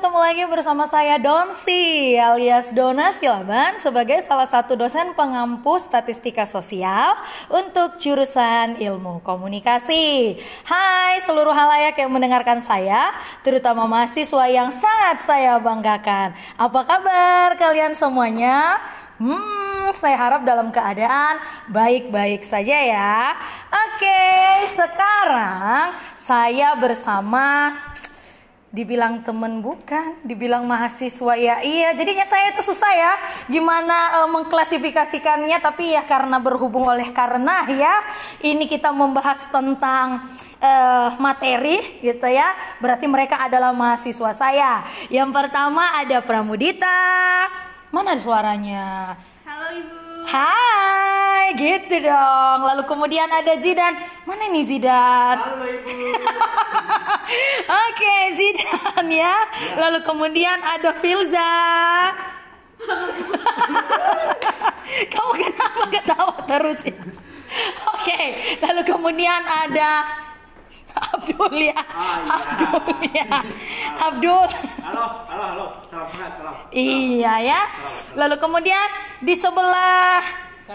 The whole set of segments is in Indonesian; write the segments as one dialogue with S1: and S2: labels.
S1: ketemu lagi bersama saya Donsi alias Dona Silaban sebagai salah satu dosen pengampu statistika sosial untuk jurusan ilmu komunikasi. Hai seluruh halayak yang mendengarkan saya, terutama mahasiswa yang sangat saya banggakan. Apa kabar kalian semuanya? Hmm, saya harap dalam keadaan baik-baik saja ya. Oke, sekarang saya bersama dibilang temen bukan, dibilang mahasiswa ya iya. Jadinya saya itu susah ya gimana uh, mengklasifikasikannya tapi ya karena berhubung oleh karena ya ini kita membahas tentang uh, materi gitu ya. Berarti mereka adalah mahasiswa saya. Yang pertama ada Pramudita. Mana suaranya?
S2: Halo Ibu.
S1: Hai, gitu dong. Lalu kemudian ada Zidan. Mana nih Zidan?
S3: Halo Ibu.
S1: Oke, Zidan ya. Lalu kemudian ada Filza. Kamu kenapa ketawa terus ya? Oke, lalu kemudian ada Abdul ya. Abdul ya. Abdul.
S3: Halo, halo, halo. Salam sehat, salam.
S1: Iya ya. Lalu kemudian di sebelah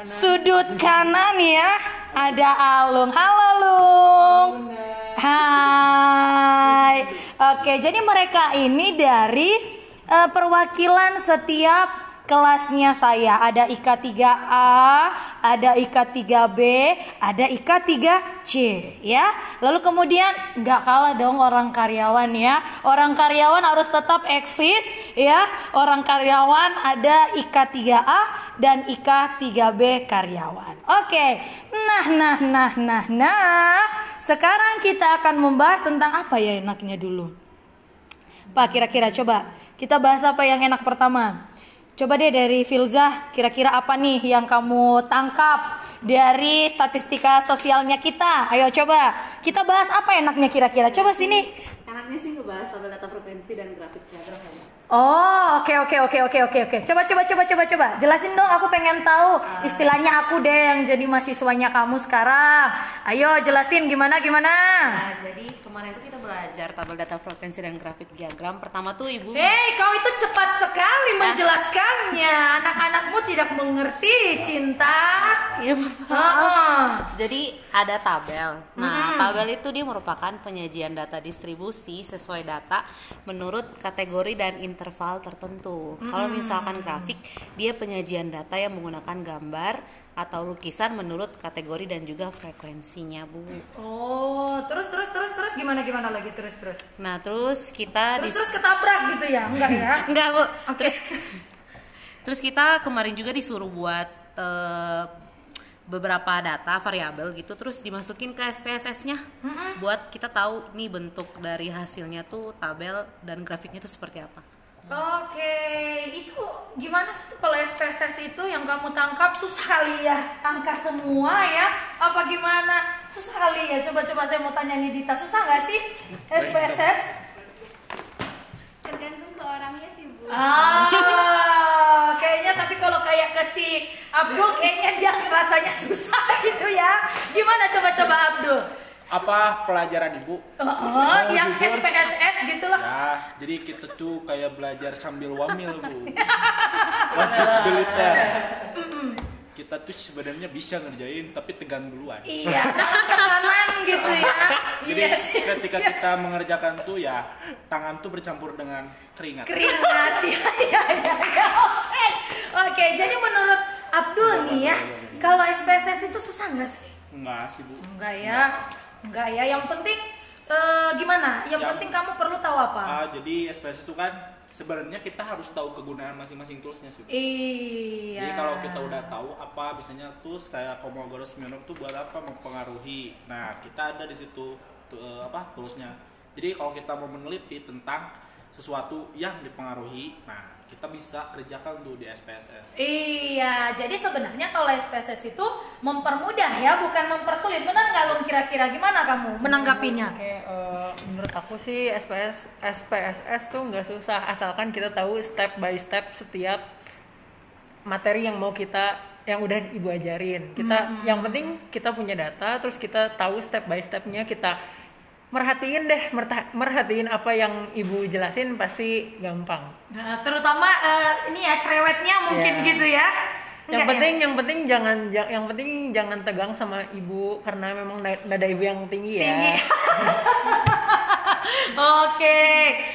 S1: sudut kanan ya ada Alung. Halo Lung. Hai. Oke, jadi mereka ini dari eh, perwakilan setiap kelasnya saya. Ada IK 3A, ada IK 3B, ada IK 3C ya. Lalu kemudian nggak kalah dong orang karyawan ya. Orang karyawan harus tetap eksis ya. Orang karyawan ada IK 3A dan IK 3B karyawan. Oke. Nah, nah, nah, nah, nah. Sekarang kita akan membahas tentang apa ya enaknya dulu. Pak, kira-kira coba kita bahas apa yang enak pertama. Coba deh dari Filza, kira-kira apa nih yang kamu tangkap dari statistika sosialnya kita? Ayo coba, kita bahas apa enaknya kira-kira? Coba sini.
S2: Enaknya sih ngebahas tabel data frekuensi dan grafik diagram.
S1: Oh, oke oke oke oke oke oke. Coba coba coba coba coba. Jelasin dong, aku pengen tahu. Istilahnya aku deh yang jadi mahasiswanya kamu sekarang. Ayo jelasin gimana gimana.
S2: Nah, jadi kemarin tuh kita belajar tabel data frekuensi dan grafik diagram. Pertama tuh Ibu
S1: Hei, kau itu cepat sekali menjelaskannya. Anak-anakmu tidak mengerti cinta.
S2: Iya,
S1: Heeh.
S2: Jadi ada tabel. Nah, tabel itu dia merupakan penyajian data distribusi sesuai data menurut kategori dan interval tertentu. Kalau misalkan grafik, dia penyajian data yang menggunakan gambar atau lukisan menurut kategori dan juga frekuensinya, Bu.
S1: Oh, terus terus terus terus gimana gimana lagi terus terus.
S2: Nah, terus kita
S1: Terus
S2: dis-
S1: terus ketabrak gitu ya? Enggak ya?
S2: Enggak, Bu.
S1: Oke.
S2: Terus terus kita kemarin juga disuruh buat eh, beberapa data variabel gitu terus dimasukin ke SPSS-nya buat kita tahu nih bentuk dari hasilnya tuh tabel dan grafiknya tuh seperti apa.
S1: Oke, itu gimana sih tuh kalau SPSS itu yang kamu tangkap susah kali ya angka semua ya? Apa gimana? Susah kali ya? Coba-coba saya mau tanya nih Dita, susah nggak sih SPSS?
S4: tergantung ke orangnya
S1: Ah, kayaknya tapi kalau kayak ke si Abdul kayaknya dia rasanya susah gitu ya. Gimana coba-coba Abdul?
S3: Apa pelajaran Ibu?
S1: Oh, yang
S3: jujur.
S1: SPSS gitu loh.
S3: Ya, jadi kita tuh kayak belajar sambil wamil, Bu. Wajib militer. Kita tuh sebenarnya bisa ngerjain tapi tegang duluan.
S1: Iya, tekanan gitu ya.
S3: Jadi
S1: Iya sih.
S3: ketika
S1: iya.
S3: kita mengerjakan tuh ya tangan tuh bercampur dengan keringat.
S1: keringat ya ya ya ya oke oke jadi menurut Abdul nih ya kalau SPSS itu susah nggak sih
S3: Enggak sih, Bu.
S1: enggak ya enggak ya yang penting eh, gimana yang
S3: Yang-
S1: penting kamu perlu tahu apa
S3: Ah, jadi SPS itu kan sebenarnya kita harus tahu kegunaan masing-masing toolsnya sih.
S1: Iya
S3: Jadi kalau kita udah tahu apa misalnya tools kayak Komogoro Smirnoff tuh buat apa mempengaruhi. Nah, kita ada di situ tuh, eh, apa toolsnya. Jadi kalau kita mau meneliti tentang sesuatu yang dipengaruhi, nah kita bisa kerjakan tuh di SPSS.
S1: Iya, jadi sebenarnya kalau SPSS itu mempermudah ya, bukan mempersulit. Benar nggak Lung kira-kira gimana kamu menanggapinya?
S5: Oke, eh, menurut aku sih SPS SPSS tuh nggak susah asalkan kita tahu step by step setiap materi yang mau kita yang udah ibu ajarin. Kita yang penting kita punya data, terus kita tahu step by stepnya kita merhatiin deh merhatiin apa yang ibu jelasin pasti gampang
S1: Nah, terutama eh, ini ya cerewetnya mungkin
S5: Iya.
S1: gitu ya.
S5: yang
S1: Enggak
S5: penting yang penting jangan ja- yang penting jangan tegang sama ibu karena memang na- nada ibu yang tinggi ya
S1: Tinggi. Oke,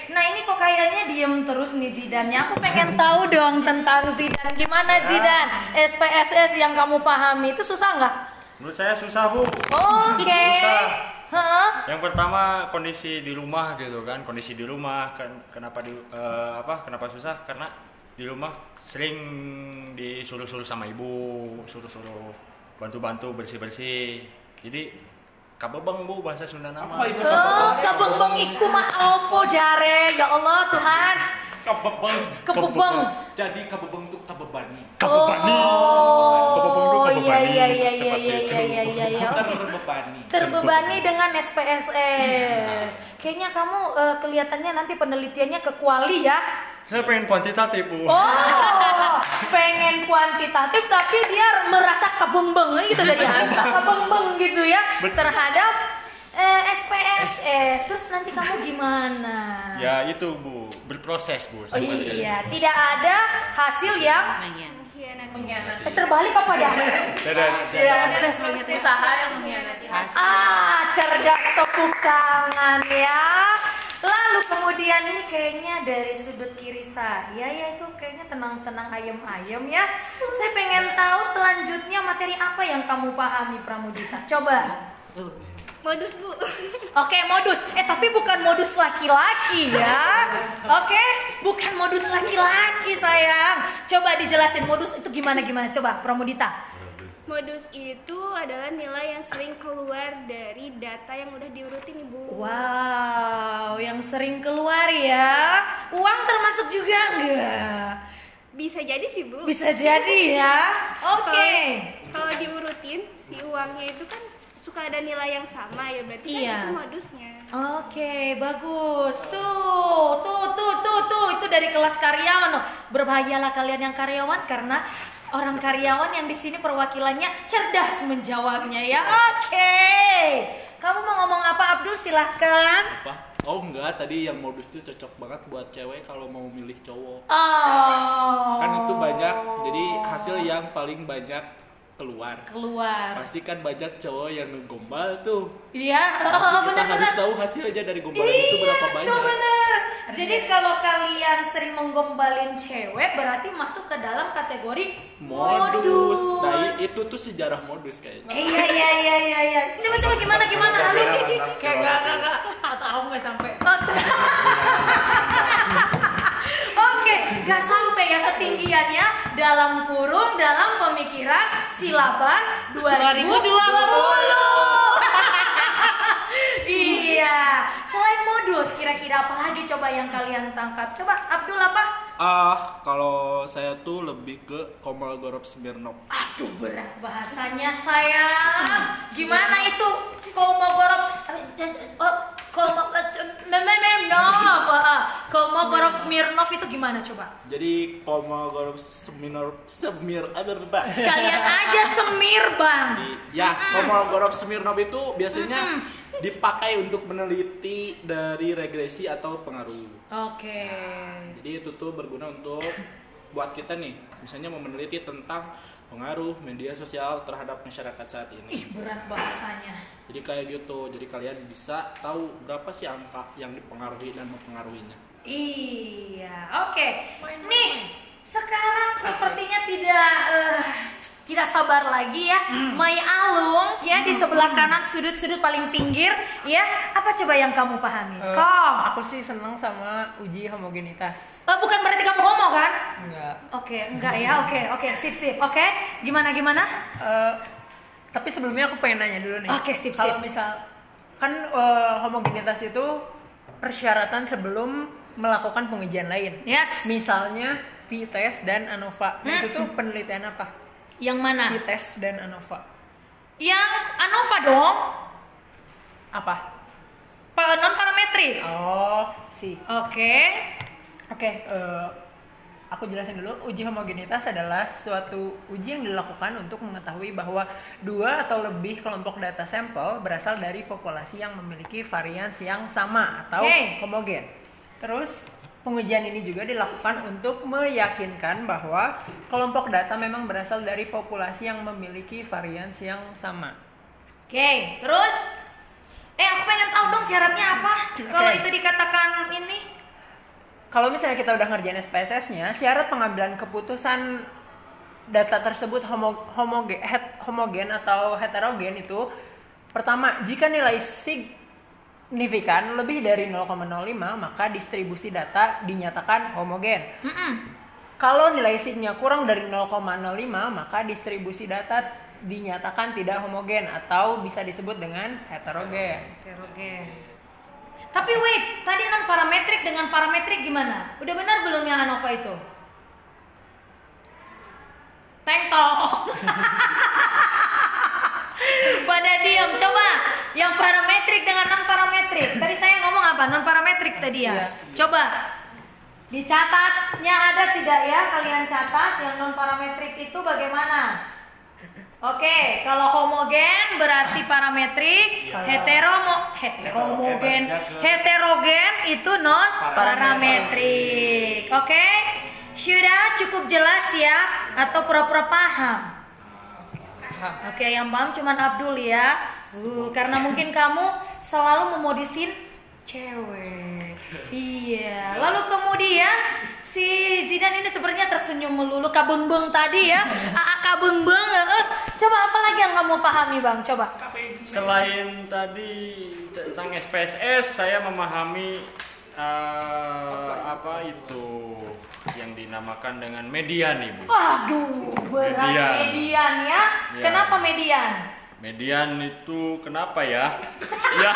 S1: nah ini kok kayaknya diem terus nih Zidannya. Aku pengen tahu dong tentang Zidan. Gimana Zidan? SPSS yang kamu pahami itu susah nggak?
S4: Menurut saya susah bu.
S1: Oke.
S4: Susah.
S1: Hah?
S4: Yang pertama kondisi di rumah gitu kan, kondisi di rumah kan kenapa di eh, apa kenapa susah karena di rumah sering disuruh-suruh sama ibu, suruh-suruh bantu-bantu bersih-bersih. Jadi kabebeng bu bahasa Sunda nama.
S3: Apa itu?
S1: Oh, kabebeng iku mah opo jare? Ya Allah Tuhan.
S3: Kabebeng.
S1: Kebebeng.
S3: Jadi kabebeng itu kabebani.
S4: Kabebani.
S1: Oh,
S4: Kabebeng tuh
S1: iya
S4: kabebani.
S1: iya iya iya iya iya iya iya.
S3: Terbebani.
S1: terbebani dengan SPSS. Kayaknya kamu eh, kelihatannya nanti penelitiannya ke kuali ya.
S4: Saya pengen kuantitatif bu.
S1: Oh, pengen kuantitatif tapi dia merasa kebembeng gitu jadi angka kebembeng gitu ya terhadap eh, SPSS. Terus nanti kamu gimana?
S4: Ya itu bu berproses bu.
S1: Oh iya, tidak ada hasil yang
S2: Mengkhianati.
S1: eh, terbalik apa ya?
S4: Dadah.
S1: Ya,
S5: usaha yang mengkhianati
S1: Ah, cerdas tepuk tangan ya. Lalu kemudian ini kayaknya dari sudut kiri saya ya itu kayaknya tenang-tenang ayem-ayem ya. Saya pengen tahu selanjutnya materi apa yang kamu pahami Pramudita. Coba.
S6: Modus bu
S1: Oke, modus. Eh, tapi bukan modus laki-laki ya. Oke, bukan modus laki-laki sayang. Coba dijelasin modus itu gimana gimana. Coba Pramudita.
S6: modus itu adalah nilai yang sering keluar dari data yang udah diurutin ibu
S1: Wow, yang sering keluar ya. Uang termasuk juga enggak?
S6: bisa jadi sih bu
S1: Bisa jadi ya. Oke.
S6: kalau kalau diurutin si uangnya itu kan suka ada nilai yang sama ya berarti
S1: Iya.
S6: kan itu modusnya
S1: Oke, bagus. Tuh, tuh, tuh, tuh, tuh. Itu dari kelas karyawan loh. Berbahagialah kalian yang karyawan karena orang karyawan yang di sini perwakilannya cerdas menjawabnya ya. Oke. Kamu mau ngomong apa Abdul? Silahkan.
S3: Apa? Oh enggak, tadi yang modus itu cocok banget buat cewek kalau mau milih cowok.
S1: Oh.
S3: Kan itu banyak, jadi hasil yang paling banyak keluar.
S1: keluar.
S3: Pasti kan banyak cowok yang ngegombal tuh.
S1: Iya,
S3: Tapi
S1: oh,
S3: kita
S1: benar
S3: harus
S1: benar.
S3: tahu hasilnya dari gombalan itu berapa
S1: Itu
S3: banyak.
S1: benar. Jadi kalau kalian sering menggombalin cewek berarti masuk ke dalam kategori
S3: Modus. Nah, itu tuh sejarah modus kayaknya.
S1: Eh, Iya iya iya iya iya. Coba coba gimana gimana Ali?
S5: kayak gak gak gak atau aku nggak sampai
S1: Oke, gak sampai ya ketinggiannya dalam kurung dalam pemikiran silaban 2020. iya. Selain modus, kira-kira apa lagi coba yang kalian tangkap? Coba Abdul apa?
S3: Ah, kalau saya tuh lebih ke Komolgorov Smirnov.
S1: Aduh berat bahasanya sayang. Gimana itu? Kolmogorov oh, Kolmogorov Smirnov. Kolmogorov Smirnov itu gimana coba?
S3: Jadi Komolgorov Smirnov Semir apa
S1: Sekalian aja semir bang.
S3: Ya, Komolgorov Smirnov itu biasanya dipakai untuk meneliti dari regresi atau pengaruh.
S1: Oke.
S3: Jadi itu tuh berguna untuk buat kita nih, misalnya mau meneliti tentang pengaruh media sosial terhadap masyarakat saat ini.
S1: Ih berat bahasanya.
S3: Jadi kayak gitu, jadi kalian bisa tahu berapa sih angka yang dipengaruhi dan mempengaruhinya.
S1: Iya, oke. Nih, sekarang sepertinya tidak eh, tidak sabar lagi ya. Mai Alung ya di sebelah kanan sudut-sudut paling pinggir ya. Apa coba yang kamu pahami?
S5: Eh,
S1: Som.
S5: aku sih seneng sama uji homogenitas
S1: Eh, bukan berarti kamu homo kan?
S5: enggak
S1: Oke, enggak ya. Oke, oke, sip sip. Oke, gimana gimana?
S5: Eh, tapi sebelumnya aku pengen nanya dulu nih.
S1: Oke, sip,
S5: Kalau misal kan eh, homogenitas itu persyaratan sebelum melakukan pengujian lain.
S1: Yes.
S5: Misalnya P-test dan ANOVA. Nah, Itu tuh penelitian apa?
S1: Yang mana?
S5: P-test dan ANOVA.
S1: Yang ANOVA dong.
S5: Apa?
S1: Pa- Non parametrik.
S5: Oh, sih.
S1: Oke.
S5: Oke, eh, aku jelasin dulu, uji homogenitas adalah suatu uji yang dilakukan untuk mengetahui bahwa dua atau lebih kelompok data sampel berasal dari populasi yang memiliki varians yang sama atau
S1: Oke.
S5: homogen. Terus pengujian ini juga dilakukan untuk meyakinkan bahwa kelompok data memang berasal dari populasi yang memiliki varians yang sama.
S1: Oke, terus eh aku pengen tahu dong syaratnya apa? Kalau
S5: Oke.
S1: itu dikatakan ini
S5: Kalau misalnya kita udah ngerjain SPSS-nya, syarat pengambilan keputusan data tersebut homo, homoge- het- homogen atau heterogen itu pertama, jika nilai signifikan lebih dari 0,05 maka distribusi data dinyatakan homogen. Kalau nilai signya kurang dari 0,05 maka distribusi data dinyatakan tidak homogen atau bisa disebut dengan heterogen.
S1: heterogen. Tapi wait, tadi non parametrik dengan parametrik gimana? Udah benar belum yang ANOVA itu? Tengtong. Pada diam, coba yang parametrik dengan non parametrik. Tadi saya ngomong apa? Non parametrik tadi ya.
S5: Iya.
S1: Coba dicatatnya ada tidak ya? Kalian catat yang non parametrik itu bagaimana? Oke, kalau homogen berarti parametrik, heteromo heteromogen, heterogen itu non parametrik. Oke? Sudah cukup jelas ya atau pura-pura paham? Oke, yang paham cuman Abdul ya. Uh, karena mungkin kamu selalu memodisin cewek. Iya. Lalu kemudian si Zidan ini sepertinya tersenyum melulu kabeng-beng tadi ya. Aa kabeng-beng. Eh, coba apa lagi yang kamu pahami, Bang? Coba.
S4: Selain tadi tentang SPSS, saya memahami eh, apa itu yang dinamakan dengan median, Ibu.
S1: Waduh, berat
S4: Median.
S1: median ya.
S4: Ya.
S1: Kenapa median?
S4: Median itu kenapa ya? ya,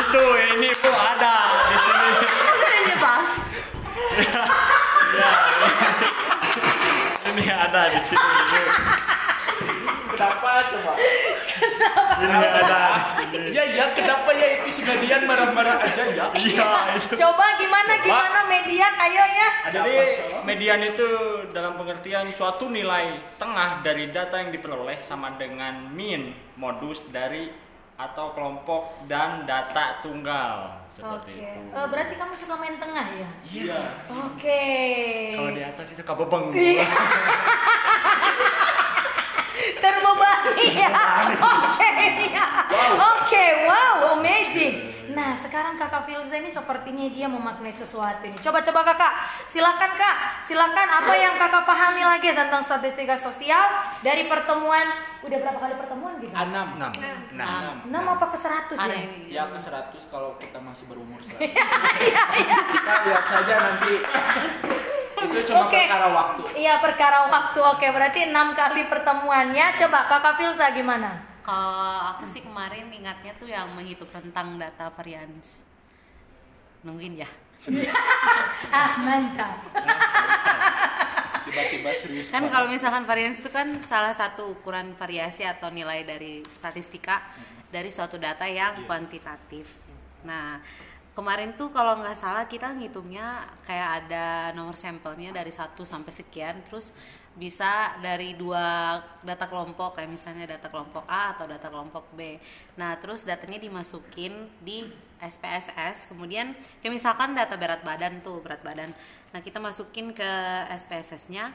S4: itu ini Bu ada di sini.
S1: Ini Bang.
S4: Ya. ini ada di sini. Bu.
S3: Kenapa coba?
S4: Ini ada.
S3: Ya ya, kenapa ya itu si Median marah-marah aja ya?
S4: Iya.
S1: Coba gimana gimana median? Ayo ya.
S4: Jadi median itu dalam pengertian suatu nilai tengah dari data yang diperoleh sama dengan mean modus dari atau kelompok dan data tunggal seperti itu.
S1: Eh, berarti kamu suka main tengah ya?
S3: Iya.
S1: Oke.
S4: Kalau di atas itu kabebeng.
S1: terbebani ya. Oke, ya. Oke, wow, amazing. Nah, sekarang kakak Filza ini sepertinya dia memaknai sesuatu ini. Coba-coba kakak, silakan kak, silakan apa yang kakak pahami lagi tentang statistika sosial dari pertemuan. Udah berapa kali pertemuan gitu?
S3: Enam.
S4: Enam.
S3: Enam.
S1: Enam apa ke seratus ya?
S3: Ya ke 100 kalau kita masih berumur 100.
S1: Iya, iya.
S3: kita lihat saja nanti. Itu cuma
S1: Oke.
S3: perkara waktu.
S1: Iya, perkara waktu. Oke, berarti enam kali pertemuannya. Coba kakak Filza gimana?
S2: Kalau aku sih kemarin ingatnya tuh yang menghitung tentang data varians. Nungguin ya.
S1: Ah, mantap.
S3: Tiba-tiba serius.
S2: Kan kalau misalkan varians itu kan salah satu ukuran variasi atau nilai dari statistika dari suatu data yang kuantitatif. Nah, kemarin tuh kalau nggak salah kita ngitungnya kayak ada nomor sampelnya dari 1 sampai sekian terus bisa dari dua data kelompok kayak misalnya data kelompok A atau data kelompok B. Nah, terus datanya dimasukin di SPSS, kemudian kayak misalkan data berat badan tuh, berat badan. Nah, kita masukin ke SPSS-nya.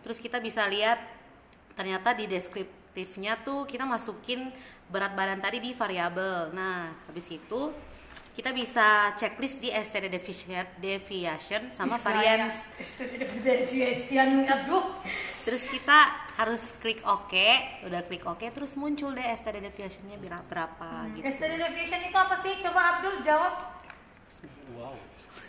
S2: Terus kita bisa lihat ternyata di deskriptifnya tuh kita masukin berat badan tadi di variabel. Nah, habis itu kita bisa checklist di STD deviation, deviation sama variance.
S1: Deviation, aduh.
S2: Terus kita harus klik OK, udah klik OK terus muncul deh STD deviationnya berapa gitu.
S1: STD deviation itu apa sih? Coba Abdul jawab.
S3: Wow.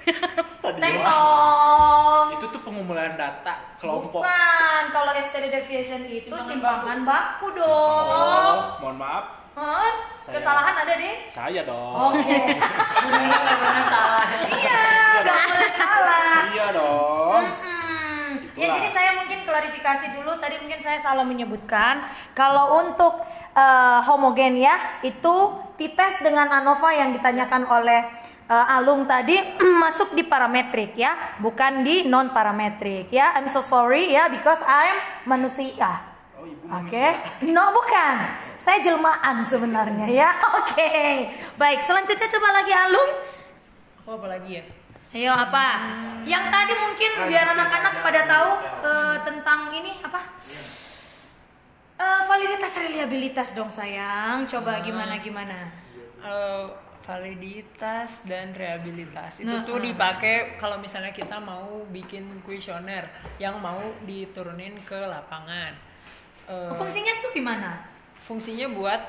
S1: Tengok.
S3: Itu tuh pengumpulan data kelompok.
S1: Bukan, kalau STD deviation itu simpangan baku
S3: Oh,
S1: dong.
S3: mohon maaf.
S1: Hah?
S3: Saya-
S1: Kesalahan ada deh.
S3: Saya dong.
S1: Oke.
S5: Bunyinya nggak pernah salah.
S1: Iya, nggak boleh salah.
S3: Iya dong. Itulah.
S1: Ya jadi saya mungkin klarifikasi dulu tadi mungkin saya salah menyebutkan kalau untuk eh, homogen ya itu dites dengan ANOVA yang ditanyakan oleh eh, Alung tadi masuk di parametrik ya, bukan di non parametrik ya. I'm so sorry ya because I'm manusia. Oke, no bukan. Saya jelmaan sebenarnya ya. Oke, baik. Selanjutnya coba lagi Alung.
S5: Aku apa lagi ya?
S1: Ayo apa? Yang tadi mungkin biar anak-anak pada tahu eh, tentang ini apa? Eh, validitas reliabilitas dong sayang. Coba gimana gimana?
S5: Eh, validitas dan rehabilitas itu
S1: Nah,
S5: tuh
S1: ah.
S5: dipakai kalau misalnya kita mau bikin kuesioner yang mau diturunin ke lapangan. Eh,
S1: Fungsinya tuh gimana?
S5: fungsinya buat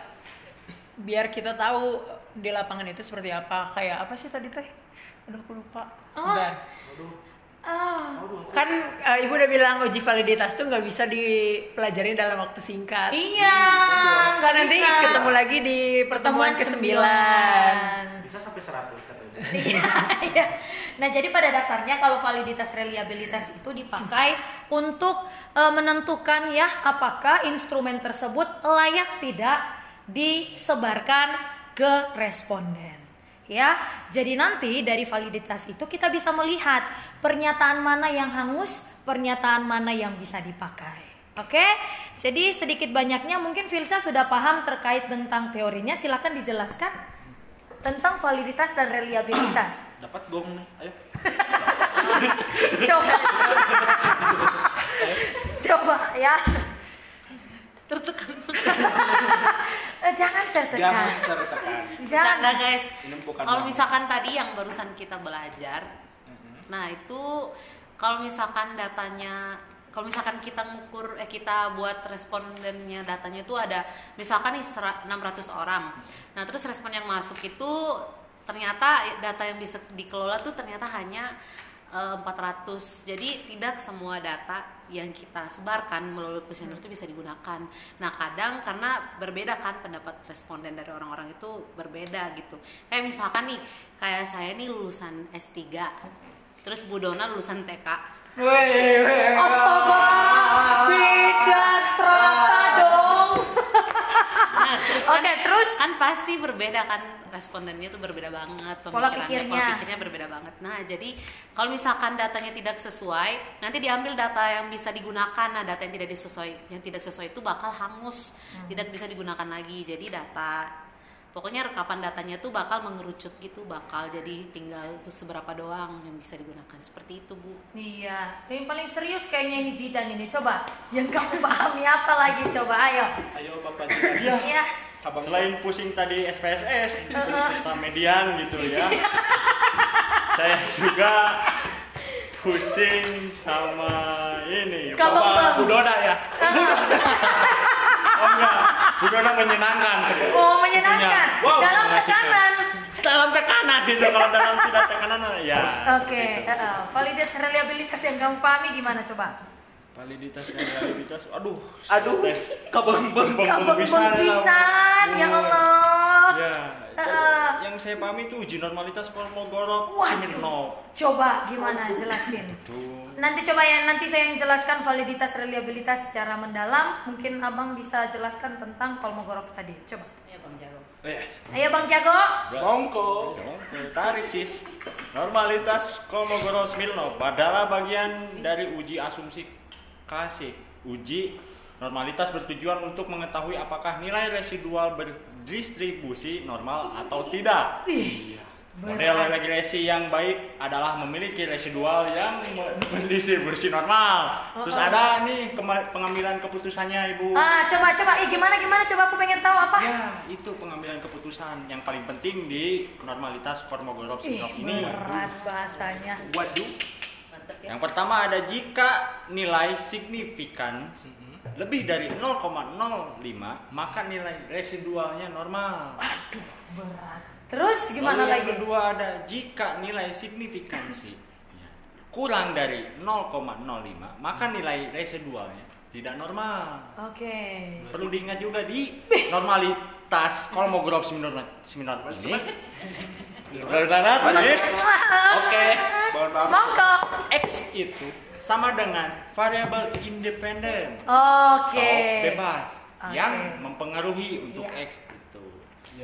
S5: biar kita tahu di lapangan itu seperti apa kayak apa sih tadi teh aduh aku lupa
S1: Oh.
S5: Bentar.
S1: Ah,
S5: kan eh, ibu udah bilang uji validitas tuh nggak bisa dipelajari dalam waktu singkat
S1: iya, nggak
S5: kan nanti
S1: bisa.
S5: ketemu lagi di pertemuan ke
S1: sembilan.
S3: Bisa sampai 100 katanya.
S1: Iya, iya. Nah, jadi pada dasarnya kalau validitas reliabilitas itu dipakai untuk eh, menentukan ya apakah instrumen tersebut layak tidak disebarkan ke responden. Ya, jadi nanti dari validitas itu kita bisa melihat pernyataan mana yang hangus, pernyataan mana yang bisa dipakai. Oke, jadi sedikit banyaknya mungkin Filsa sudah paham terkait tentang teorinya. Silakan dijelaskan tentang validitas dan reliabilitas.
S3: Dapat gong nih. Ayo.
S1: Coba. Coba ya. Tertekan. Eh, Jangan tertekan.
S3: Jangan tertekan.
S1: Jangan.
S2: Canda guys. Kalau misalkan tadi yang barusan kita belajar, nah itu kalau misalkan datanya, kalau misalkan kita ngukur, eh kita buat respondennya datanya itu ada, misalkan nih sera- 600 orang. Nah terus respon yang masuk itu ternyata data yang bisa dikelola tuh ternyata hanya eh, 400. Jadi tidak semua data yang kita sebarkan melalui kuesioner itu bisa digunakan. Nah, kadang karena berbeda kan pendapat responden dari orang-orang itu berbeda gitu. Kayak misalkan nih, kayak saya nih lulusan S3. Terus Bu Dona lulusan TK.
S1: Astaga, beda strata dong.
S2: Nah, terus kan,
S1: Oke, terus?
S2: kan pasti berbeda kan respondennya tuh berbeda banget
S1: Pola
S2: pemikirannya,
S1: pikirnya.
S2: pola pikirnya berbeda banget. Nah, jadi kalau misalkan datanya tidak sesuai, nanti diambil data yang bisa digunakan. Nah, data yang tidak disesuai, yang tidak sesuai itu bakal hangus,
S1: Hmm.
S2: tidak bisa digunakan lagi. Jadi data pokoknya rekapan datanya tuh bakal mengerucut gitu, bakal jadi tinggal seberapa doang yang bisa digunakan. Seperti itu, Bu.
S1: Iya, yang paling serius kayaknya ini Jidan ini. Coba, yang kamu pahami apa lagi? Coba, ayo.
S3: Ayo Bapak Jidan.
S4: Iya.
S1: Iya.
S3: Abang
S4: Selain pusing tadi SPSS, peserta median gitu ya. saya juga pusing sama ini
S1: Kamu
S4: Bapak. Budona ya. oh enggak, Budona menyenangkan sekali.
S1: Oh, menyenangkan.
S4: Wow,
S1: Dalam tekanan.
S4: Dalam tekanan gitu kalau dalam tidak tekanan ya.
S1: Oke, eh, eh, validitas reliabilitas yang kamu pahami gimana coba?
S4: Validitas dan realitas, aduh,
S5: Aduh,
S4: kabeng-beng
S1: Kabeng pisan, ya Allah.
S4: Ya,
S1: Eh.
S4: yang saya pahami itu uji normalitas Kolmogorov
S1: Waduh.
S4: Smirnov.
S1: Coba gimana jelasin?
S4: Tuh.
S1: Nanti coba ya nanti saya yang jelaskan validitas reliabilitas secara mendalam. Mungkin abang bisa jelaskan tentang Kolmogorov tadi. Coba.
S2: Ya, Bang Jago.
S3: Yes.
S1: Ayo bang Jago.
S3: Semongko.
S4: Tarik sis. Normalitas Kolmogorov Smirnov adalah bagian dari uji asumsi klasik. Uji normalitas bertujuan untuk mengetahui apakah nilai residual berdistribusi normal atau tidak.
S1: Ih,
S4: Model regresi yang baik adalah memiliki residual yang me- berdistribusi normal. Terus ada nih pengambilan keputusannya ibu.
S1: Ah, coba coba. Ih, gimana gimana? Coba aku pengen tahu apa?
S4: Ya, itu pengambilan keputusan yang paling penting di normalitas Kolmogorov
S1: Ih,
S4: syndrome ini.
S1: berat bahasanya.
S3: Waduh.
S2: Ya.
S4: Yang pertama ada jika nilai signifikan lebih dari 0,05 maka nilai residualnya normal.
S1: Berat. Terus gimana
S4: Lalu yang
S1: lagi?
S4: kedua ada jika nilai signifikansi ya, kurang dari 0,05 maka nilai residualnya tidak normal.
S1: Oke.
S4: Perlu diingat juga di normalitas Kolmogorov Smirnov Smirnov ini. Saudara, ini
S3: Oke.
S1: Semongko.
S4: X itu sama dengan variabel independen
S1: Oke.
S4: atau bebas yang mempengaruhi untuk
S1: Iya.
S4: X itu.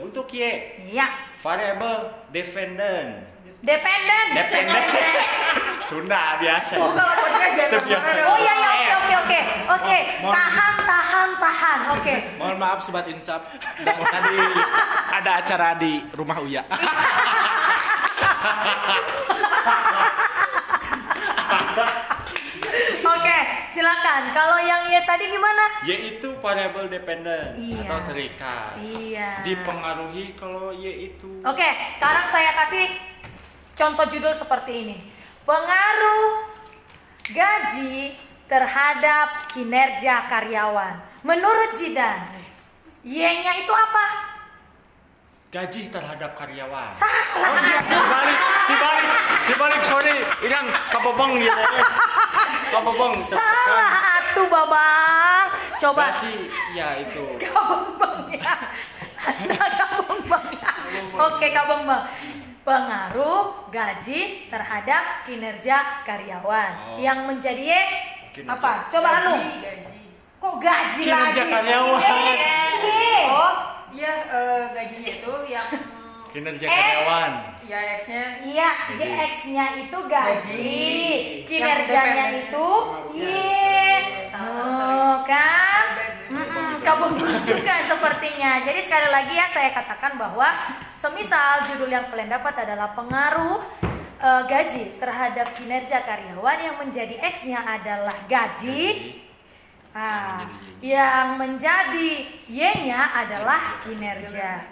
S4: Untuk Y
S1: Iya.
S4: variable dependent.
S1: Dependen.
S4: Dependen. Sunda biasa.
S5: Oh, kalau podcast jangan
S4: biasa.
S1: Oh iya ya oke oke oke. Oke,
S3: Mohon-
S1: tahan tahan tahan. Oke.
S3: Mohon maaf sobat insaf. Tadi ada acara di rumah Uya.
S1: Oke, silakan. Kalau yang Y tadi gimana?
S4: Y itu variable dependent
S1: Iya.
S4: atau terikat.
S1: Iya.
S4: Dipengaruhi kalau Y itu
S1: Oke, sekarang saya kasih contoh judul seperti ini. Pengaruh gaji terhadap kinerja karyawan. Menurut Zidan, Y-nya itu apa?
S4: gaji terhadap karyawan.
S1: Salah.
S4: Oh iya, dibalik, dibalik, dibalik, sorry, ilang kabobong ya. Kabobong.
S1: Salah atuh babang. Coba
S4: Gaji, ya itu.
S1: kabung bang ya. Anda kabung bang ya. Oke kabung bang. Pengaruh gaji terhadap kinerja karyawan.
S4: Oh.
S1: Yang menjadi
S4: Kinerja.
S1: apa? Coba
S5: Gaji,
S1: lu.
S5: gaji.
S1: Kok gaji
S4: Kinerja
S1: lagi?
S4: karyawan.
S1: Y.
S5: Oh, iya eh, gajinya itu yang
S4: Kinerja
S1: X.
S4: karyawan.
S5: ya X-nya
S1: Iya, GX-nya itu gaji.
S5: Gaji.
S1: Kinerjanya itu Y.
S5: Sama-sama
S1: Oh, kan?
S5: Band.
S1: Mm-mm, kabung juga sepertinya. Jadi sekali lagi ya saya katakan bahwa semisal judul yang kalian dapat adalah pengaruh eh, gaji terhadap kinerja karyawan yang menjadi X-nya adalah gaji. Ah, yang menjadi Y-nya adalah kinerja.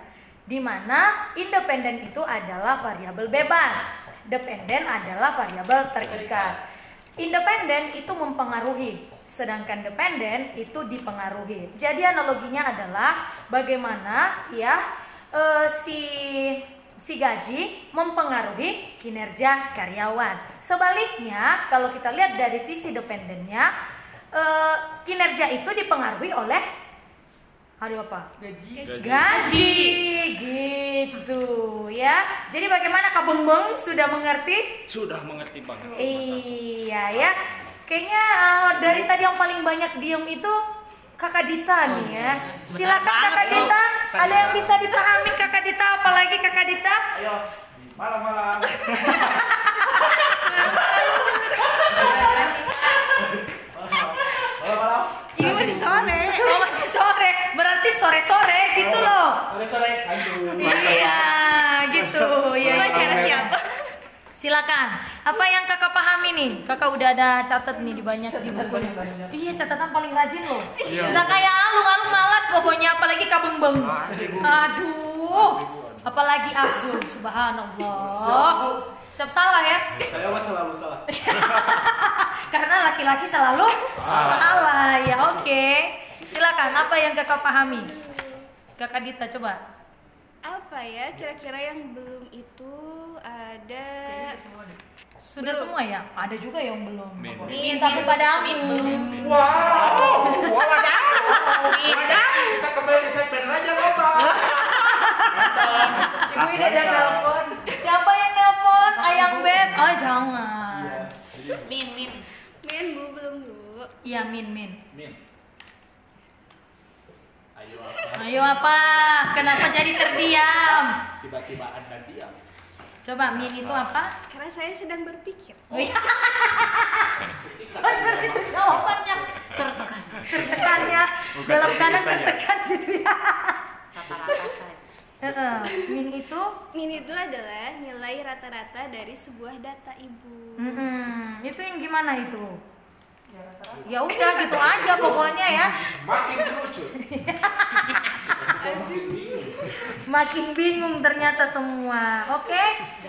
S1: Di mana independen itu adalah variabel bebas, dependen adalah variabel terikat. Independen itu mempengaruhi, sedangkan dependen itu dipengaruhi. Jadi analoginya adalah bagaimana ya eh, si si gaji mempengaruhi kinerja karyawan. Sebaliknya, kalau kita lihat dari sisi dependennya, eh, kinerja itu dipengaruhi oleh aduh apa?
S5: gaji
S1: Gaji gitu ya. Jadi bagaimana Kak Bengbeng sudah mengerti?
S4: Sudah mengerti banget.
S1: Iya ya. Kayaknya eh, dari tadi yang paling banyak diem itu Kakak Dita nih ya. Silakan Kakak Dita. Ada yang bisa dipahami Kakak Dita apalagi Kakak Dita?
S3: Ayo, malam-malam. Malam-malam.
S6: Ini masih sore.
S1: Oh masih sore. Berarti sore-sore gitu loh.
S3: Sore-sore santuy.
S1: Iya, gitu. Ya,
S6: Itu acara siapa?
S1: Silakan. Apa yang kakak pahami nih? Kakak udah ada catat nih di banyak di buku. Iya, catatan paling rajin loh. Nggak kayak alung, alung malas pokoknya apalagi kabung beng. Aduh. Apalagi aku, subhanallah. Siap salah ya?
S3: Saya mah selalu salah.
S1: Karena laki-laki selalu salah ya. Oke. Silakan. Apa yang kakak pahami? Kakak Dita coba.
S6: Apa ya kira-kira yang belum itu ada
S1: Sudah semua ya? Ada juga yang belum.
S4: Min, min.
S1: Min, tapi pada amin.
S3: Kita kembali di segmen Raja Bapak.
S5: ibu ini ada telepon
S1: Siapa yang nelpon? Ayang Beb. Oh, jangan.
S2: Min, min.
S6: Min bu belum bu.
S1: Iya, Min, Min.
S3: Min. Ayo apa?
S1: Ayo apa? Kenapa jadi terdiam?
S3: Tiba-tiba Anda diam.
S1: Coba Min itu apa?
S6: Karena saya sedang berpikir.
S1: Oh iya. Jawabannya.
S2: Tertekan.
S1: Tertekan ya.
S4: Bukan
S1: Dalam keadaan tertekan gitu ya.
S2: Rata-rata saya.
S1: Heeh. Min itu
S6: Min itu adalah nilai rata-rata dari sebuah data ibu.
S1: Mm-mm. itu yang gimana itu? Ya udah gitu aja pokoknya ya.
S3: Makin kerucut.
S1: Makin bingung ternyata semua. Oke.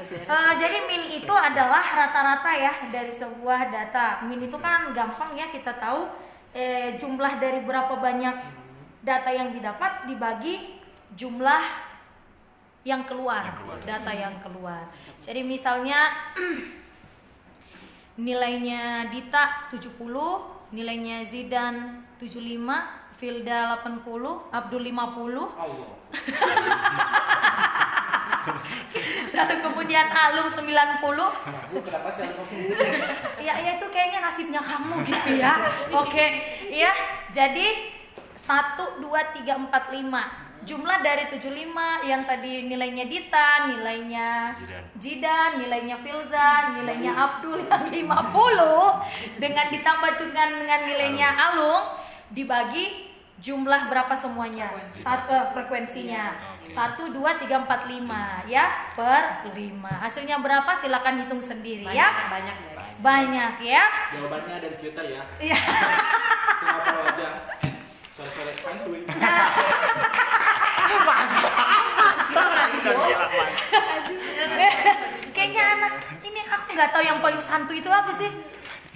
S1: Eh, jadi min itu adalah rata-rata ya dari sebuah data. Min itu kan gampang ya kita tahu eh, jumlah dari berapa banyak data yang didapat dibagi jumlah yang keluar, data yang keluar. Jadi misalnya nilainya Dita 70, nilainya Zidan 75, Filda 80, Abdul 50,
S3: Allah.
S1: lalu kemudian Alung 90.
S3: Bu, kenapa sih aku
S1: Ya, ya itu kayaknya nasibnya kamu gitu ya. Oke, ya. Jadi 1 2 3 4 5. Jumlah dari 75 yang tadi nilainya Dita, nilainya
S4: Jidan.
S1: Jidan, nilainya Filza, nilainya Abdul yang 50 dengan ditambah juga dengan nilainya Alung dibagi jumlah berapa semuanya? Satu eh, frekuensinya. 1 2 3 4 5 ya per 5. Hasilnya berapa? Silakan hitung sendiri ya.
S2: banyak banyak guys
S1: Banyak ya.
S3: Jawabannya ada di Twitter ya.
S1: Iya.
S3: Sore-sore santuy.
S1: Kayaknya anak ini aku nggak tahu yang paling santu itu apa sih?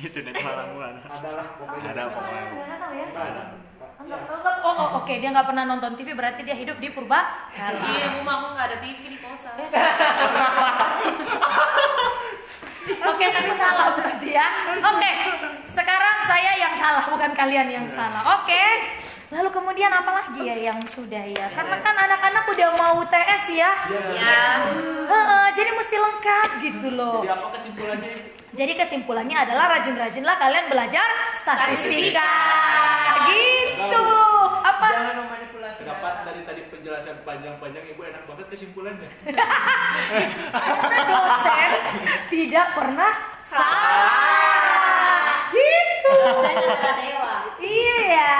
S4: itu net malam ada
S3: Adalah pokoknya.
S4: ada pokoknya
S1: Nggak tahu ya.
S4: ada
S1: Enggak, enggak. Oh, oh, oke dia nggak pernah nonton TV berarti dia hidup di purba
S2: iya rumah aku nggak ada TV di kosan
S1: Oke, aku salah berarti ya. Oke, sekarang saya yang salah, bukan kalian yang salah. Oke. Lalu kemudian apa lagi ya yang sudah ya? Karena kan anak-anak udah mau TS ya.
S2: ya
S1: Heeh, jadi mesti lengkap gitu loh.
S3: Jadi apa kesimpulannya?
S1: Jadi kesimpulannya adalah rajin-rajinlah kalian belajar statistika. Gitu. Apa?
S5: Jangan memanipulasi.
S3: Dapat dari tadi penjelasan panjang-panjang ibu enak banget kesimpulannya.
S1: Karena dosen tidak pernah salah. Gitu.
S2: dewa
S1: Iya.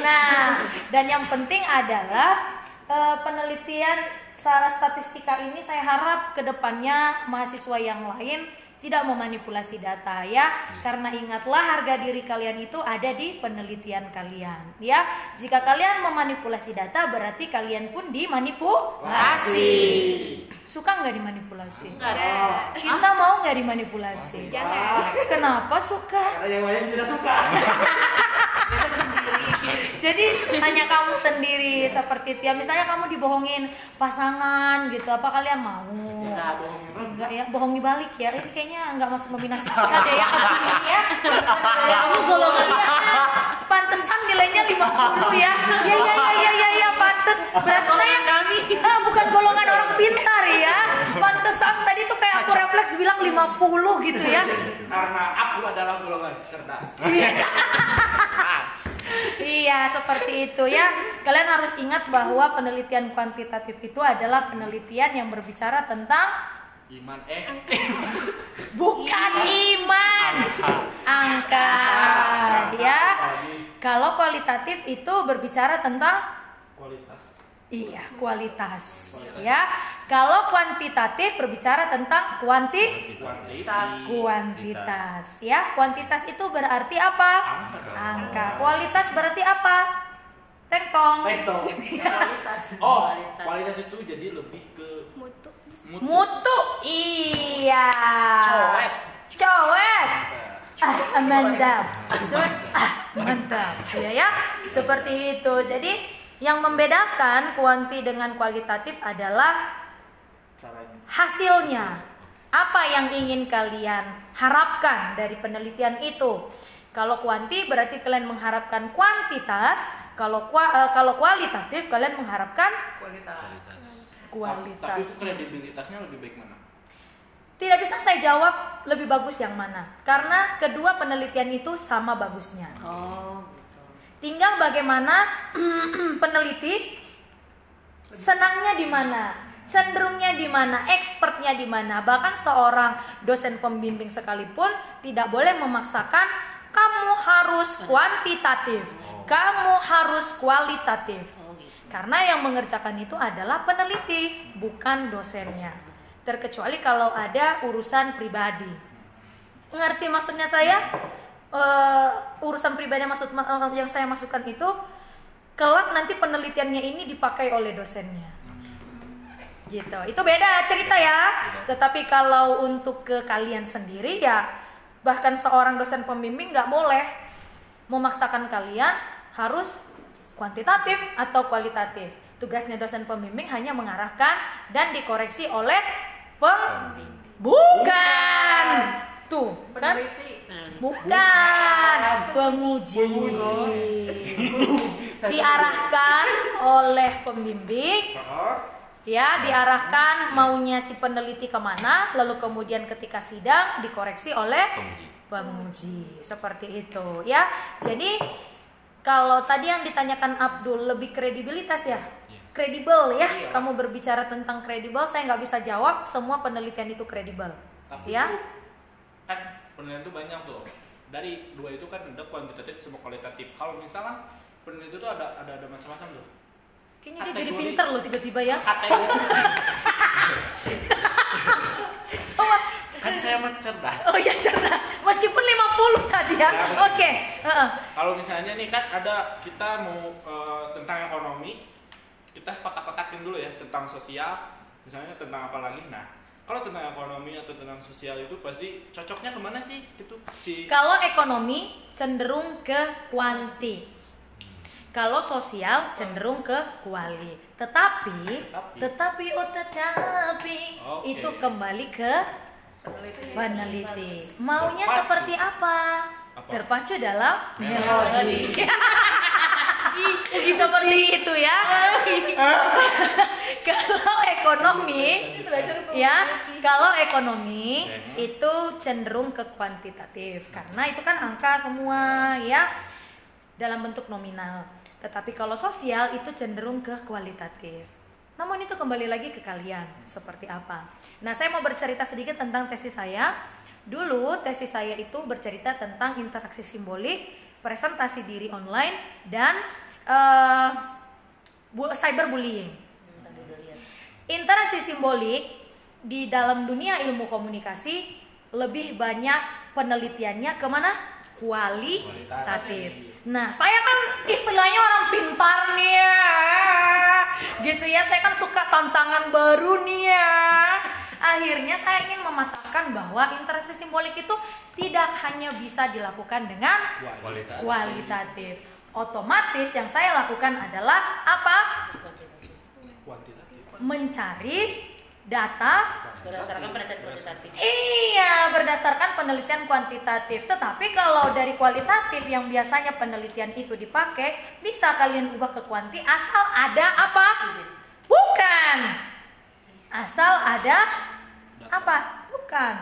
S1: Nah, dan yang penting adalah eh, penelitian secara statistika ini saya harap ke depannya mahasiswa yang lain tidak memanipulasi data ya. Karena ingatlah harga diri kalian itu ada di penelitian kalian ya. Jika kalian memanipulasi data berarti kalian pun dimanipulasi. Suka nggak dimanipulasi?
S2: Nggak ada
S1: cinta mau nggak dimanipulasi?
S6: Jangan.
S1: kenapa suka?
S3: Karena yang lain tidak suka.
S1: Jadi hanya kamu sendiri seperti Tia. Misalnya kamu dibohongin pasangan gitu, apa kalian mau?
S2: Enggak.
S1: Enggak ya, bohongi balik ya. Ini kayaknya enggak masuk nominasi kita deh ya ini ya. Kamu golongan ya. Pantesan nilainya 50 ya. Ya ya ya ya ya, ya pantes. Berarti saya kami. Ah, bukan golongan orang pintar ya. Pantesan tadi tuh kayak aku refleks bilang 50 gitu ya.
S3: Karena aku adalah golongan cerdas.
S1: Iya, seperti itu. Ya. Kalian harus ingat bahwa penelitian kuantitatif itu adalah penelitian yang berbicara tentang
S3: Iman eh.
S1: Bukan iman, angka, ya. Kalau kualitatif itu berbicara tentang
S3: kualitas.
S1: Iya, kualitas, ya. Kalau kuantitatif berbicara tentang kuanti
S3: Kuantitas.
S1: kuantitas, ya. Kuantitas itu berarti apa? Angka. Kualitas berarti apa? Tengtong.
S3: Beto.
S2: kualitas
S3: Oh,
S2: Kualitas.
S3: kualitas itu jadi lebih ke
S6: mutu
S3: mutu.
S1: Mutu. Iya.
S3: Cowet.
S1: Cowet. Ah, mantap. Ah, mantap. Ya ya, seperti itu. Jadi yang membedakan kuanti dengan kualitatif adalah hasilnya. Apa yang ingin kalian harapkan dari penelitian itu? Kalau kuanti berarti kalian mengharapkan kuantitas, kalau kua- eh, kalau kualitatif kalian mengharapkan
S5: Kualitas.
S1: kualitas.
S3: Tapi kredibilitasnya lebih baik mana?
S1: Tidak bisa saya jawab lebih bagus yang mana. Karena kedua penelitian itu sama bagusnya.
S2: oh
S1: Tinggal bagaimana peneliti senangnya di mana, cenderungnya di mana, expertnya di mana. Bahkan seorang dosen pembimbing sekalipun tidak boleh memaksakan kamu harus kuantitatif, kamu harus kualitatif.
S2: oh gitu
S1: Karena yang mengerjakan itu adalah peneliti, bukan dosennya. Terkecuali kalau ada urusan pribadi. Ngerti maksudnya saya? Eh, urusan pribadi yang maksud eh, yang saya maksudkan itu kelak nanti penelitiannya ini dipakai oleh dosennya. Gitu. Itu beda cerita ya. Tetapi kalau untuk ke kalian sendiri ya bahkan seorang dosen pembimbing nggak boleh memaksakan kalian harus kuantitatif atau kualitatif. Tugasnya dosen pembimbing hanya mengarahkan dan dikoreksi oleh pembimbing. Kan?
S5: Peneliti.
S1: Bukan penguji. Diarahkan oleh pembimbing ya diarahkan maunya si peneliti ke mana lalu kemudian ketika sidang dikoreksi oleh
S4: Penguji.
S1: penguji seperti itu ya jadi Kalau tadi yang ditanyakan Abdul lebih kredibilitas ya, kredibel ya. Kamu berbicara tentang kredibel, saya nggak bisa jawab. Semua penelitian itu kredibel, ya.
S3: itu kan penelitian itu banyak tuh. Dari dua itu kan ada kuantitatif sama kualitatif. Kalau misalkan penelitian itu ada ada ada macam-macam tuh.
S1: Kayaknya dia jadi pinter loh tiba-tiba ya.
S3: Kategori
S1: Coba.
S3: kan saya mah cerdas.
S1: Oh iya cerdas. Meskipun 50 tadi ya.
S3: Ya,
S1: Oke.
S3: meskipun.
S1: Heeh.
S3: Kalau misalnya nih kan ada kita mau eh, tentang ekonomi, kita kotak-kotakin dulu ya tentang sosial, misalnya tentang apa lagi. Nah, kalau tentang ekonomi atau tentang sosial itu pasti cocoknya ke mana sih? Itu si
S1: Kalau ekonomi cenderung ke kuanti. Kalau sosial cenderung ke kuali. Tetapi,
S3: Tetapi.
S1: tetapi oh tetapi
S3: Oke.
S1: itu kembali ke peneliti. Maunya
S3: Terpacu.
S1: seperti apa?
S3: Apa?
S1: Terpacu dalam melodi. seperti itu ya. kalau ekonomi, ya, kalau ekonomi itu cenderung ke kuantitatif karena itu kan angka semua ya dalam bentuk nominal. Tetapi kalau sosial itu cenderung ke kualitatif. Namun itu kembali lagi ke kalian seperti apa. Nah, saya mau bercerita sedikit tentang tesis saya. Dulu tesis saya itu bercerita tentang interaksi simbolik, presentasi diri online dan eh, bu- cyberbullying. Interaksi simbolik di dalam dunia ilmu komunikasi lebih banyak penelitiannya ke mana? Kualitatif. Nah, saya kan istilahnya orang pintar nih ya. Gitu ya, saya kan suka tantangan baru nih ya. Akhirnya saya ingin mematahkan bahwa interaksi simbolik itu tidak hanya bisa dilakukan dengan
S3: kualitas.
S1: kualitatif. Otomatis yang saya lakukan adalah apa?
S3: Kuantitatif.
S1: Mencari data
S2: berdasarkan penelitian kuantitatif
S1: Iya, berdasarkan penelitian kuantitatif. Tetapi kalau dari kualitatif yang biasanya penelitian itu dipakai, bisa kalian ubah ke kuanti asal ada apa? Bukan. Asal ada apa? Bukan.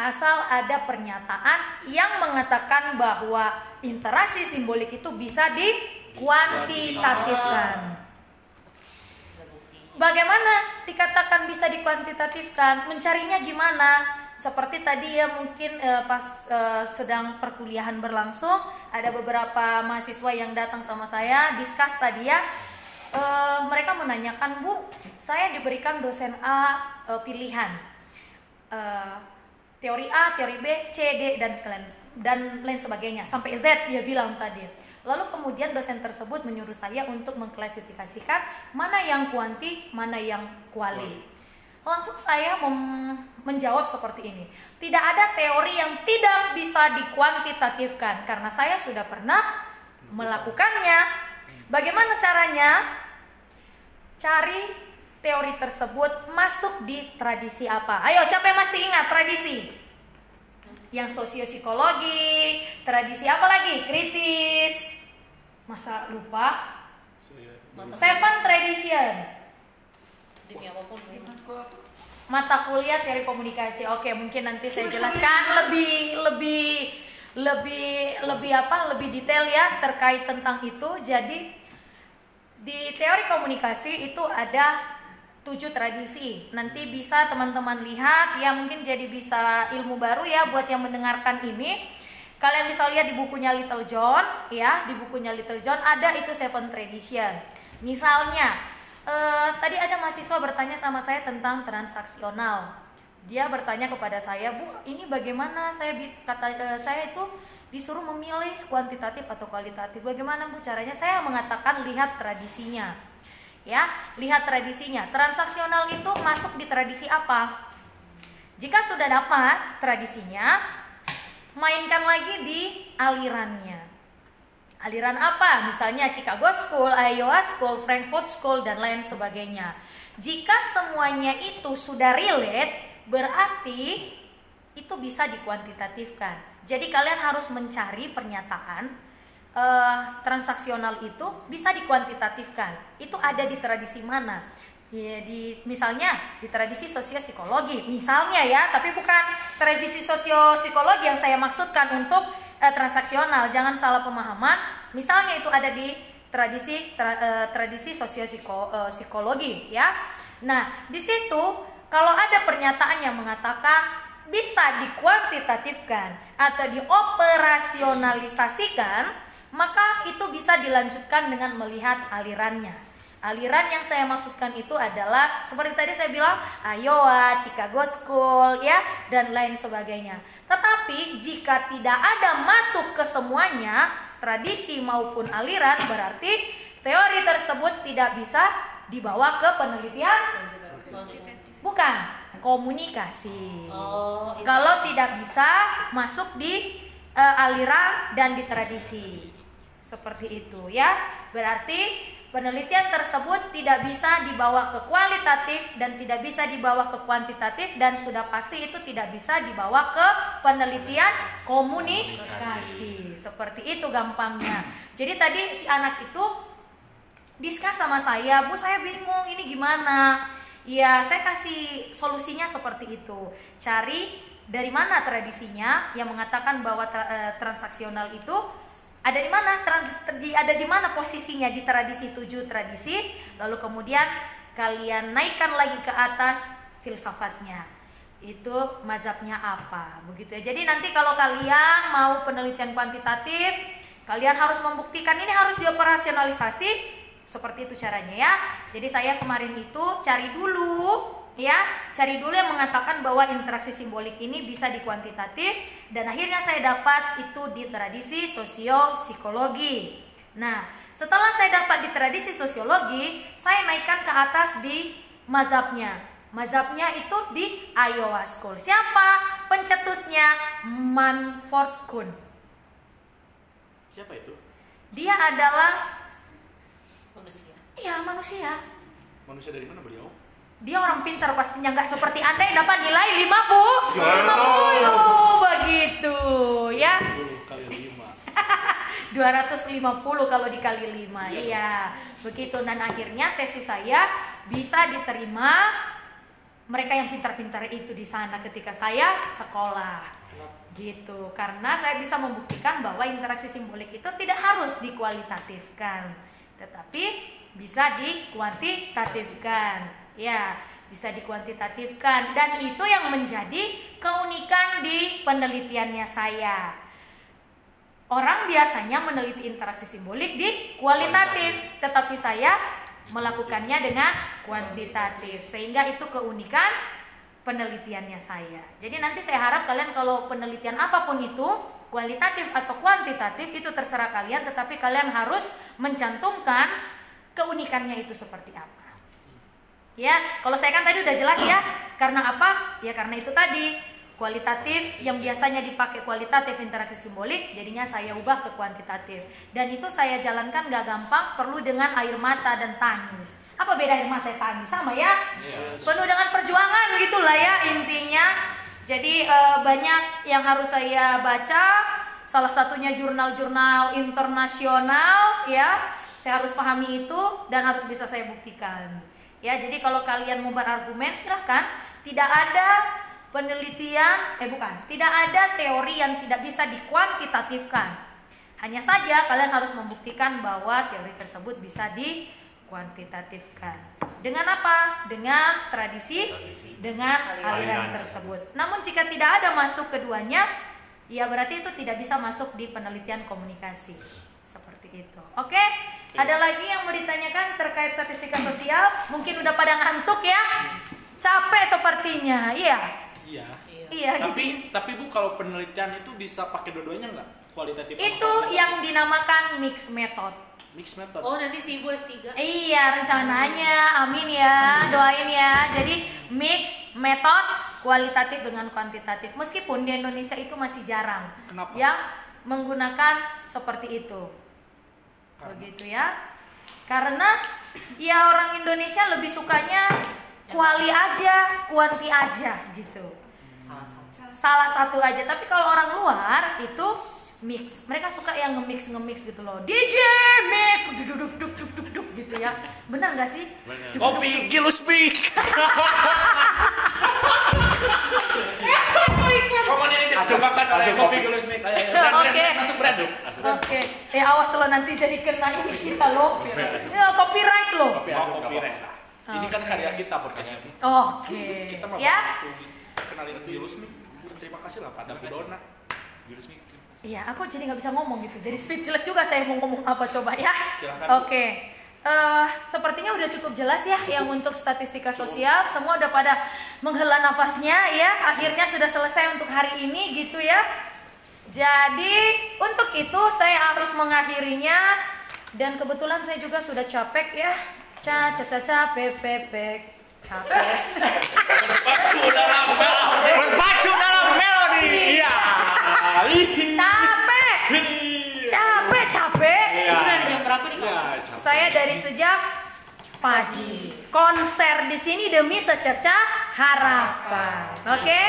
S1: Asal ada pernyataan yang mengatakan bahwa interaksi simbolik itu bisa dikuantitatifkan. Bagaimana dikatakan bisa dikuantitatifkan? Mencarinya gimana? Seperti tadi ya mungkin eh, pas eh, sedang perkuliahan berlangsung ada beberapa mahasiswa yang datang sama saya discuss tadi ya. Eh, mereka menanyakan bu, saya diberikan dosen A pilihan teori A, teori B, C, D dan sekalian dan lain sebagainya sampai Z dia bilang tadi. Lalu kemudian dosen tersebut menyuruh saya untuk mengklasifikasikan mana yang kuanti, mana yang kuali. Langsung saya menjawab seperti ini. Tidak ada teori yang tidak bisa dikuantitatifkan karena saya sudah pernah melakukannya. Bagaimana caranya? Cari teori tersebut masuk di tradisi apa? Ayo, siapa yang masih ingat tradisi? Yang sosiopsikologi, tradisi apa lagi? Kritis. Masa lupa? Seven tradition.
S2: demi apa pun
S1: Mata kuliah teori komunikasi. Oke, mungkin nanti saya jelaskan lebih lebih lebih lebih apa? Lebih detail ya terkait tentang itu. Jadi di teori komunikasi itu ada tujuh tradisi. Nanti bisa teman-teman lihat ya mungkin jadi bisa ilmu baru ya buat yang mendengarkan ini. Kalian bisa lihat di bukunya Little John ya, di bukunya Little John ada itu seven tradition. Misalnya eh, tadi ada mahasiswa bertanya sama saya tentang transaksional. Dia bertanya kepada saya, "Bu, ini bagaimana saya kata eh, saya itu disuruh memilih kuantitatif atau kualitatif. Bagaimana Bu caranya?" Saya mengatakan lihat tradisinya. Ya, lihat tradisinya. Transaksional itu masuk di tradisi apa? Jika sudah dapat tradisinya, mainkan lagi di alirannya. Aliran apa? Misalnya Chicago School, Iowa School, Frankfurt School, dan lain sebagainya. Jika semuanya itu sudah relate, berarti itu bisa dikuantitatifkan. Jadi kalian harus mencari pernyataan eh, transaksional itu bisa dikuantitatifkan. Itu ada di tradisi mana? Ya, di misalnya di tradisi sosiopsikologi, misalnya ya, tapi bukan tradisi sosiopsikologi yang saya maksudkan untuk eh, transaksional. Jangan salah pemahaman. misalnya itu ada di tradisi tra- eh, tradisi sosiopsikologi ya. Nah, di situ kalau ada pernyataan yang mengatakan bisa dikuantitatifkan atau dioperasionalisasikan, maka itu bisa dilanjutkan dengan melihat alirannya. Aliran yang saya maksudkan itu adalah seperti tadi saya bilang Iowa, Chicago School ya dan lain sebagainya. Tetapi jika tidak ada masuk ke semuanya, tradisi maupun aliran berarti teori tersebut tidak bisa dibawa ke penelitian bukan komunikasi.
S2: Oh, itu.
S1: Kalau tidak bisa masuk di eh, aliran dan di tradisi. Seperti itu ya. Berarti penelitian tersebut tidak bisa dibawa ke kualitatif dan tidak bisa dibawa ke kuantitatif dan sudah pasti itu tidak bisa dibawa ke penelitian komunikasi. Seperti itu gampangnya. Jadi tadi si anak itu diskus sama saya, Bu saya bingung ini gimana. Ya saya kasih solusinya seperti itu. Cari dari mana tradisinya yang mengatakan bahwa eh, transaksional itu ada di mana? Trans, di- ada di mana posisinya? Di tradisi tujuh tradisi. Lalu kemudian kalian naikkan lagi ke atas filsafatnya. Itu mazhabnya apa? Begitu ya. Jadi nanti kalau kalian mau penelitian kuantitatif kalian harus membuktikan ini harus dioperasionalisasi. Seperti itu caranya ya. Jadi saya kemarin itu cari dulu ya cari dulu yang mengatakan bahwa interaksi simbolik ini bisa dikuantitatif dan akhirnya saya dapat itu di tradisi sosio-psikologi nah setelah saya dapat di tradisi sosiologi saya naikkan ke atas di mazhabnya mazhabnya itu di Iowa School siapa pencetusnya Manford Kuhn
S3: Siapa itu?
S1: dia adalah
S2: manusia.
S1: iya manusia
S3: Manusia dari mana beliau?
S1: Dia orang pintar pastinya nggak seperti anda yang dapat nilai 50 50 begitu ya.
S3: 10 kali 5.
S1: 250 kalau dikali 5 iya. Begitu dan akhirnya tesis saya bisa diterima mereka yang pintar-pintar itu di sana ketika saya sekolah. Gitu karena saya bisa membuktikan bahwa interaksi simbolik itu tidak harus dikualitatifkan tetapi bisa dikuantitatifkan ya bisa dikuantitatifkan dan itu yang menjadi keunikan di penelitiannya saya Orang biasanya meneliti interaksi simbolik di kualitatif, tetapi saya melakukannya dengan kuantitatif. Sehingga itu keunikan penelitiannya saya. Jadi nanti saya harap kalian kalau penelitian apa pun itu, kualitatif atau kuantitatif itu terserah kalian, tetapi kalian harus mencantumkan keunikannya itu seperti apa. Ya, kalau saya kan tadi udah jelas ya. Karena apa? Ya karena itu tadi. Kualitatif yang biasanya dipakai kualitatif interaksi simbolik jadinya saya ubah ke kuantitatif. Dan itu saya jalankan gak gampang perlu dengan air mata dan tangis. Apa beda air mata dan tangis? Sama ya? Penuh dengan perjuangan gitulah ya intinya. Jadi eh, banyak yang harus saya baca. Salah satunya jurnal-jurnal internasional ya. Saya harus pahami itu dan harus bisa saya buktikan ya jadi kalau kalian mau berargumen silahkan. Tidak ada penelitian eh bukan. Tidak ada teori yang tidak bisa dikuantitatifkan. Hanya saja kalian harus membuktikan bahwa teori tersebut bisa dikuantitatifkan. Dengan apa? Dengan tradisi dengan aliran.
S4: Aliran.
S1: tersebut. Namun jika tidak ada masuk keduanya ya berarti itu tidak bisa masuk di penelitian komunikasi. Seperti itu. Oke ada lagi yang mau ditanyakan terkait statistika sosial mungkin udah pada ngantuk ya capek sepertinya iya
S3: Iya.
S1: iya gitu.
S3: Tapi tapi Bu kalau penelitian itu bisa pakai dua-duanya nggak? Kualitatif sama
S1: itu yang dinamakan mix method
S3: mix method.
S2: Oh, nanti si Ibu S3.
S1: Iya rencananya, amin ya, doain ya. Jadi mix metode kualitatif dengan kuantitatif. Meskipun di Indonesia itu masih jarang
S3: Kenapa?
S1: yang menggunakan seperti itu. Begitu ya. Karena ya orang Indonesia lebih sukanya kuali aja, kuanti aja gitu.
S2: Salah satu.
S1: Salah satu aja. Tapi kalau orang luar itu mix. Mereka suka yang nge-mix nge-mix gitu loh. DJ mix duk duk duk duk duk duk gitu ya. Benar gak sih?
S4: Benar.
S3: Kopi. Gilus Speak. Dipersembahkan oleh Kopi. Dan- dan-
S1: Oke.
S3: Masuk
S4: asup.
S1: Oke. Eh awas lo nanti jadi kena ini kita lo. Ya, copyright lo.
S3: Rek lah. Ini kan karya kita podcastnya.
S1: Oke.
S3: Kita mah
S1: Ya.
S3: kenalin virus nih. Terima kasih lah pada Dona.
S4: Virus nih.
S1: Iya, aku jadi nggak bisa ngomong gitu. Jadi speechless juga saya mau ngomong apa coba ya.
S3: Silakan.
S1: Oke. Eh, sepertinya udah cukup jelas ya yang untuk statistika sosial. Semua udah pada menghela nafasnya ya. Akhirnya sudah selesai untuk hari ini gitu ya. Jadi untuk itu saya harus mengakhirinya. Dan kebetulan saya juga sudah capek ya. Ca ca ca capek pepek capek.
S3: Pacu dalam
S4: Berpacu dalam melodi. Iya.
S1: capek. Capek capek.
S2: Udah di jam berapa nih?
S1: Saya dari sejak pagi konser di sini demi secerca harapan. Oke?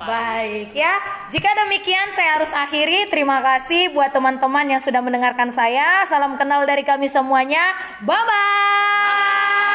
S1: Baik ya. Jika demikian saya harus akhiri. Terima kasih buat teman-teman yang sudah mendengarkan saya. Salam kenal dari kami semuanya. Bye bye.